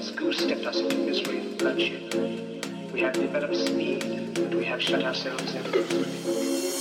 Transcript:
has goose-stepped us into misery and bloodshed. We have developed speed, but we have shut ourselves in.